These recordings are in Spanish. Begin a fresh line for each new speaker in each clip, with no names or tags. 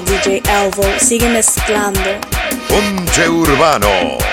DJ Elvo. Sigue mezclando.
Ponche Urbano.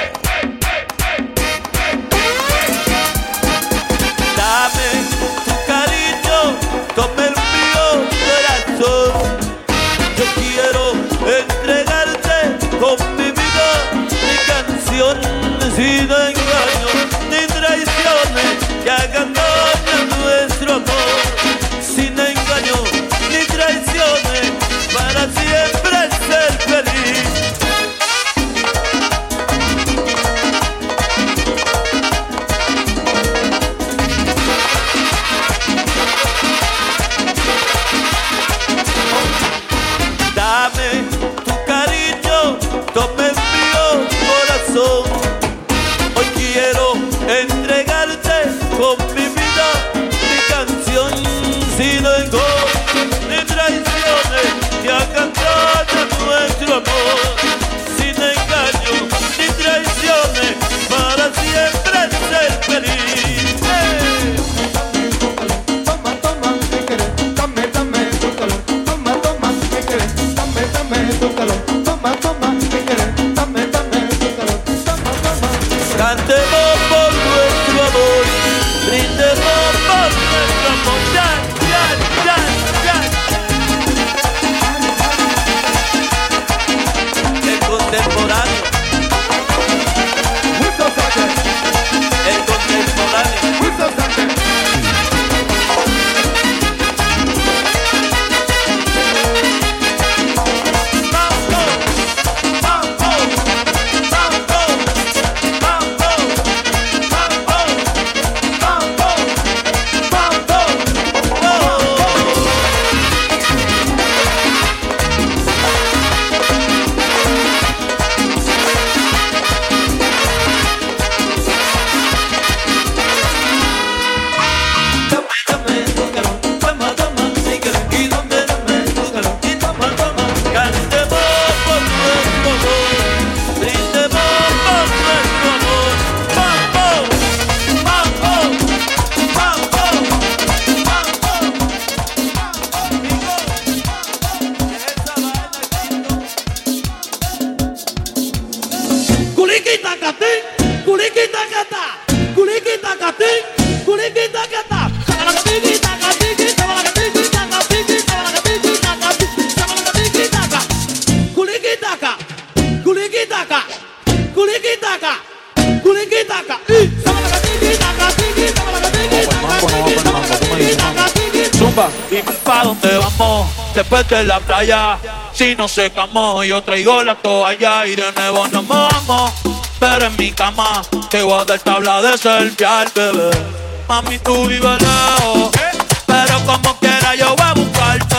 De la playa. Si no secamos, yo traigo la toalla y de nuevo nos mojamos. Pero en mi cama te voy a dar tabla de selfie bebé. Mami, tú vives lejos, pero como quiera yo voy a buscarte.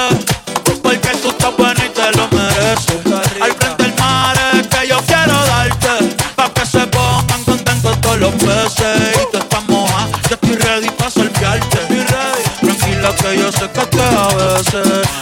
Porque tú estás buena y te lo mereces. Al frente del mar es que yo quiero darte. Pa' que se pongan contentos todos los peces. Y tú estás moja, yo estoy ready pa' selfiearte. Tranquila que yo sé que te a veces.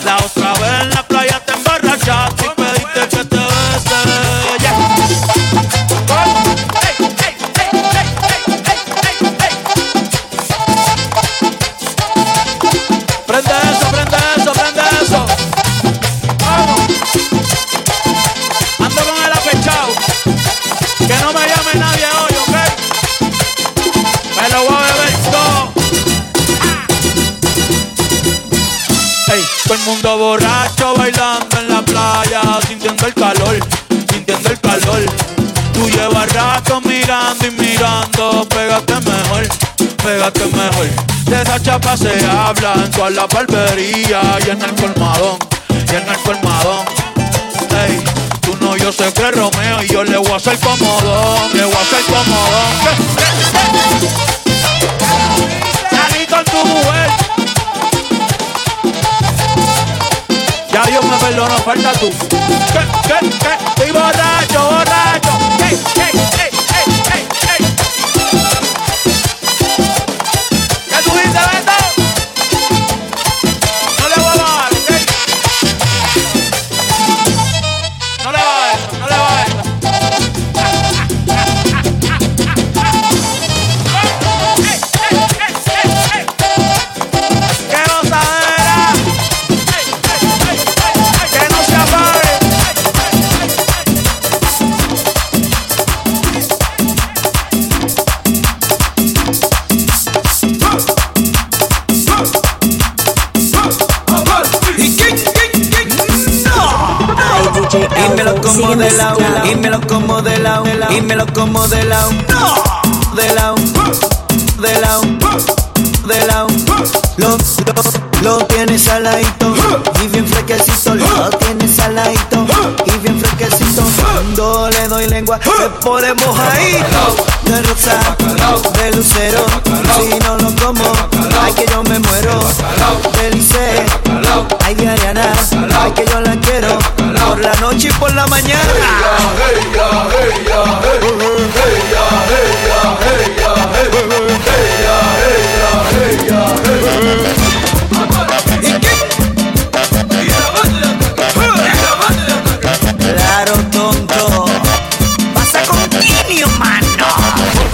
Mundo borracho bailando en la playa, sintiendo el calor, sintiendo el calor. Tú llevas rato mirando y mirando, pégate mejor, pégate mejor. De esa chapa se habla en toda la barbería y en el colmadón, y en el colmadón. Ey, tú no, yo sé que Romeo y yo le voy a hacer comodón, le voy a hacer comodón. Salí con tu mujer. Ya Dios me perdonó, falta tú.
Me lo como de lado y me lo como de lado. De lado, de lado, de lado. Lo, lo, lo tienes saladito y bien fresquecito. Lo tienes saladito y bien fresquecito. Cuando le doy lengua se pone mojadito. De rosa, de lucero. Si no lo como, ay que yo me muero. De Lice, ay de Ariana, ay que yo la quiero. Por la noche y por la mañana.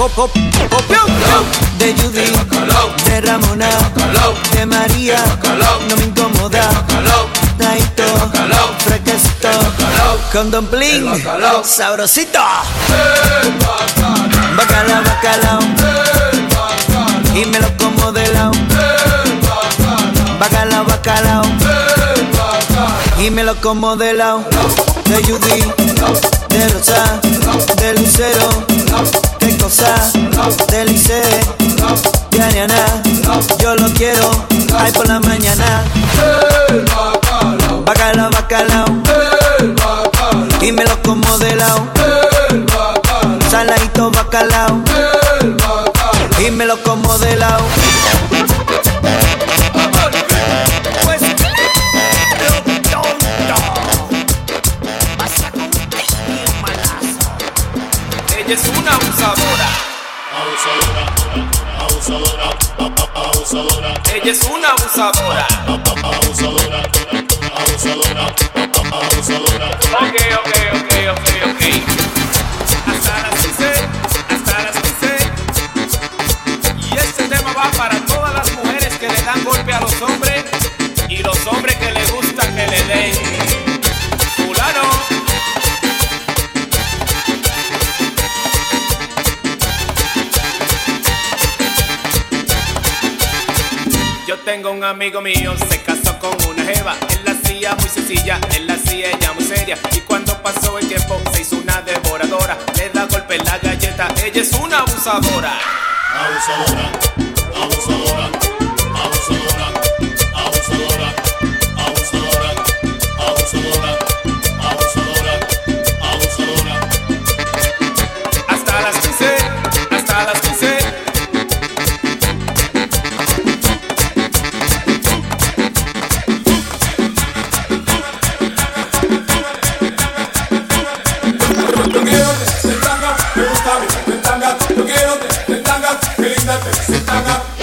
De Judy, de Ramona, de María, no me incomoda. Taito, fresquecito, con dumpling, sabrosito. Bacalao, bacalao, y me lo como de lado. Bacalao, bacalao. Y me lo como de lado. De Judy, de Rosa, de Lucero, de Lice, de Ariana, yo lo quiero, ay por la mañana, bacalao, bacalao, y me lo como de lado, saladito bacalao, y me lo como de lado.
Ella es una abusadora. Ok, ok, ok, ok, ok. Hasta las 15, hasta las 15. Y este tema va para todas las mujeres que le dan golpe a los hombres y los hombres que les gusta que le den. Tengo un amigo mío, se casó con una jeva. Él la hacía muy sencilla, él la hacía ella muy seria. Y cuando pasó el tiempo, se hizo una devoradora. Le da golpe en la galleta, ella es una abusadora. Hasta
linda te.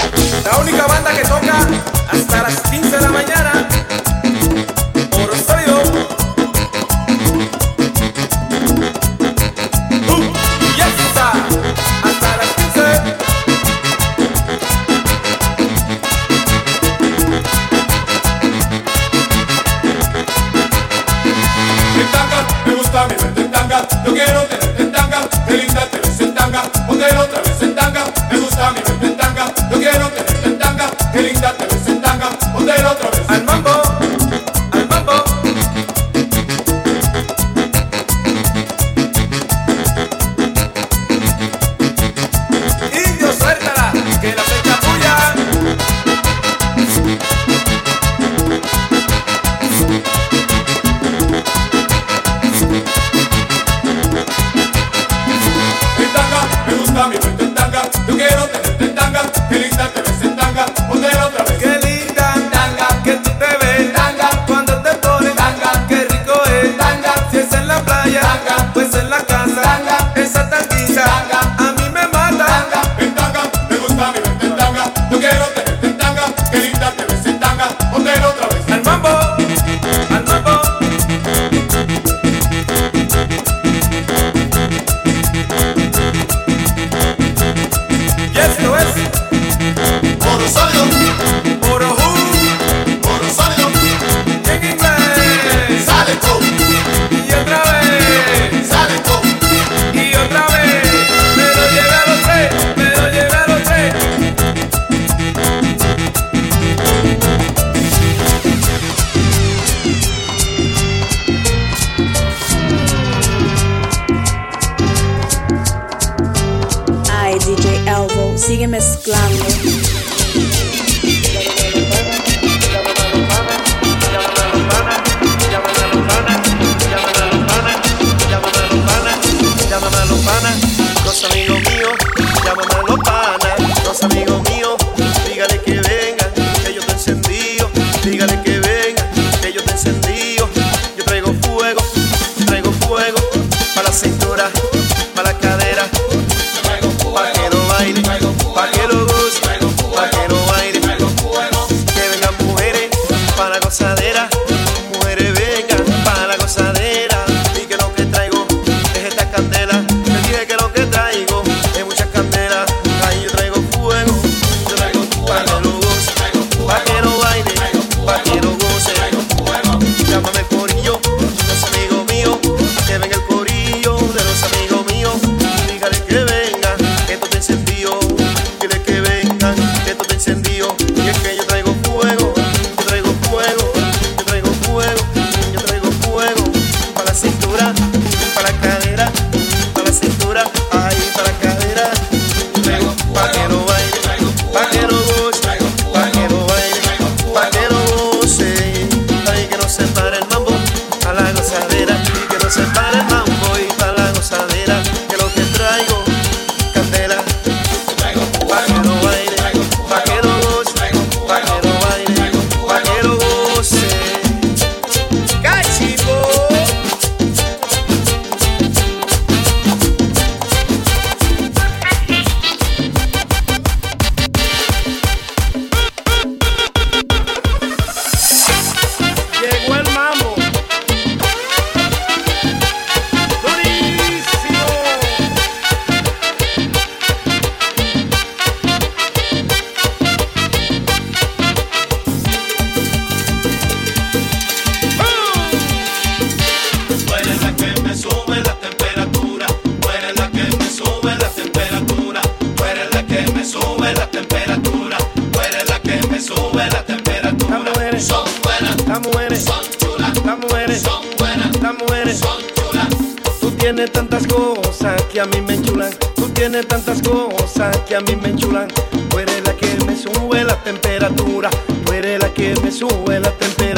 sube la temperatura.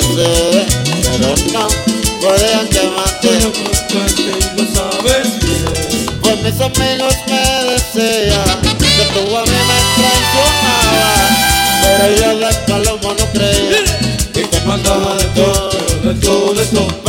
sé, pero no podían llamarte. Pero buscarte y
lo sabes bien.
Pues mis amigos me decían que tú a mí me traicionabas, pero yo de palomo no creía y te mandaba de todo,
de todo, de todo.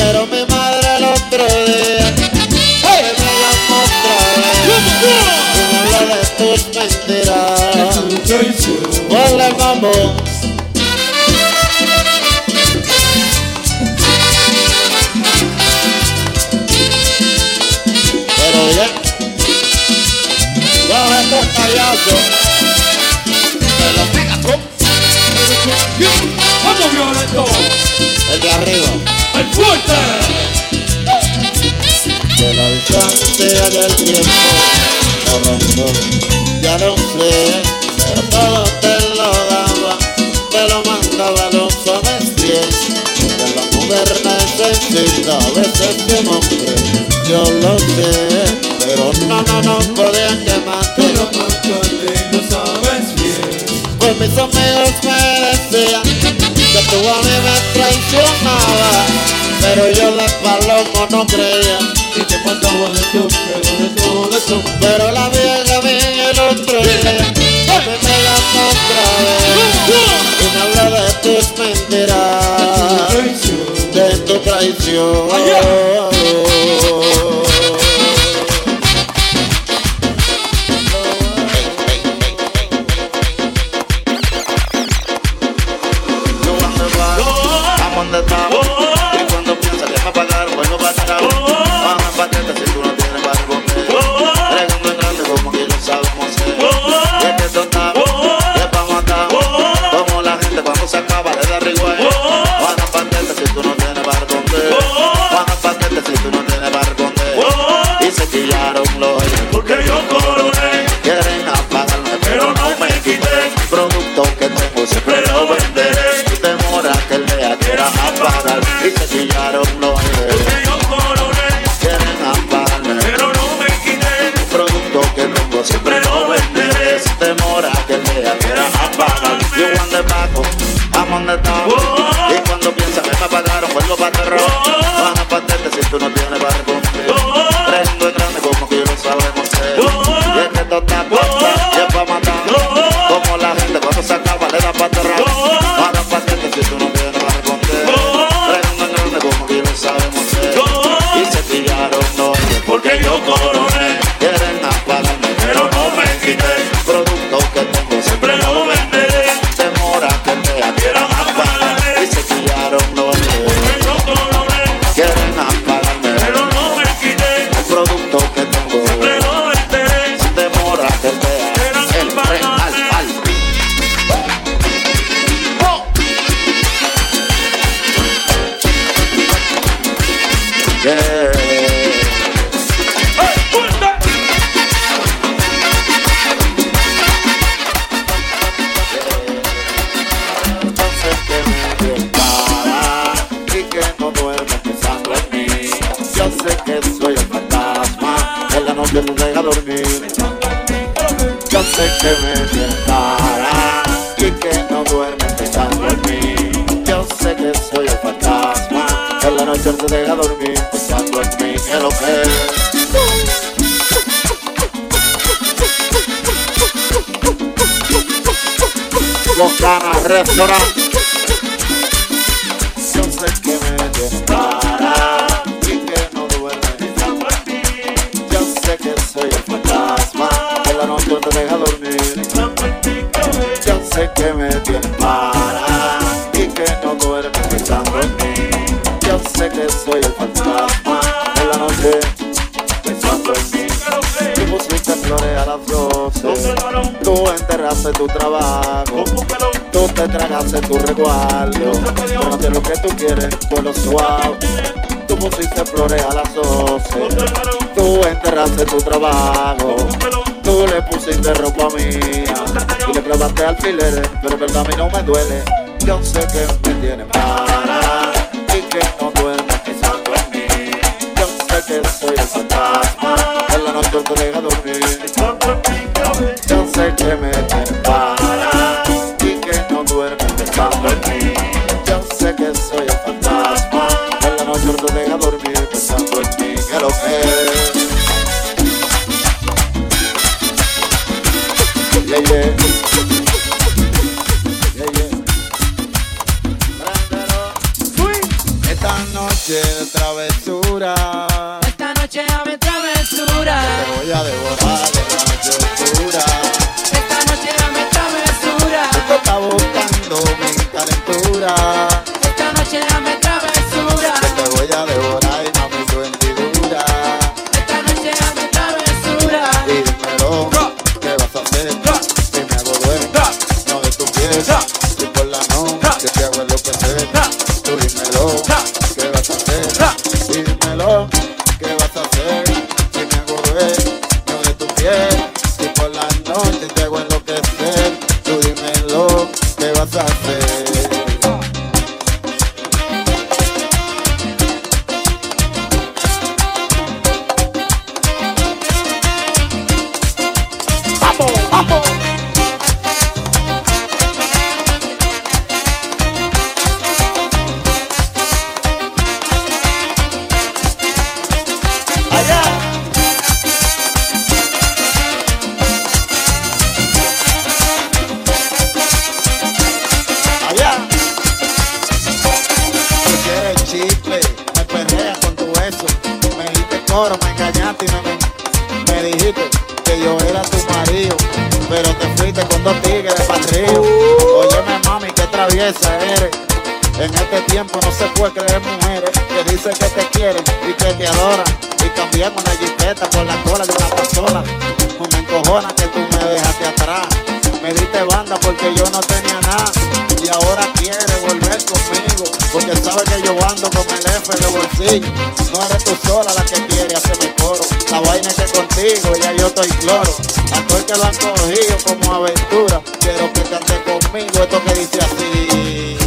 perder el tiempo corriendo. Ya no sé, pero todo te lo daba, te lo mandaba a los hombres que la mujer necesita a veces de un hombre. Yo lo sé, pero no, no, no podía quemarte.
Pero mátale, lo sabes bien.
Pues mis amigos me decían que tú a mí me traicionabas, pero yo las palomas no creía.
Y te faltaba de tu pero
la vieja ve el otro día, porque me llama otra vez, y me habla de tus mentiras, de tu traición. Bocana Restaurant. Yo sé que me dispara y que no duerme pensando en mí. Yo sé que soy el fantasma, en la noche no te deja dormir. Yo sé que me dispara y que no duerme pensando en mí. Yo sé que soy el fantasma, tú enterraste tu trabajo. Tú te tragaste tu resguardo, sé lo que tú quieres, lo suave. Tú pusiste flores a las 12, tú enterraste tu trabajo. Tú le pusiste ropa mía y le clavaste alfileres, pero en verdad a mí no me duele. Yo sé que me tiene para y que no duerme pensando en mí. Yo sé que soy el fantasma, en la noche te deja dormir. Yo sé que me tiene para y que no duerme pensando en mí. Yo sé que soy el fantasma, en la noche no te deja dormir pensando en mí. Que lo que Yeah, yeah. Noche de travesura
Esta noche dame travesura.
te voy a devorar que tú me dejaste atrás. Me diste banda porque yo no tenía nada. Y ahora quieres volver conmigo. Porque sabes que yo ando con el F de bolsillo. No eres tú sola la que quiere hacerme coro. La vaina es que contigo ya yo estoy cloro. A todo el que lo han cogido como aventura. Quiero que cante conmigo esto que dice así.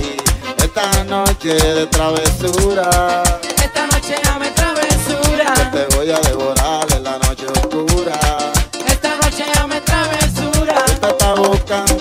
Esta noche de travesura. down.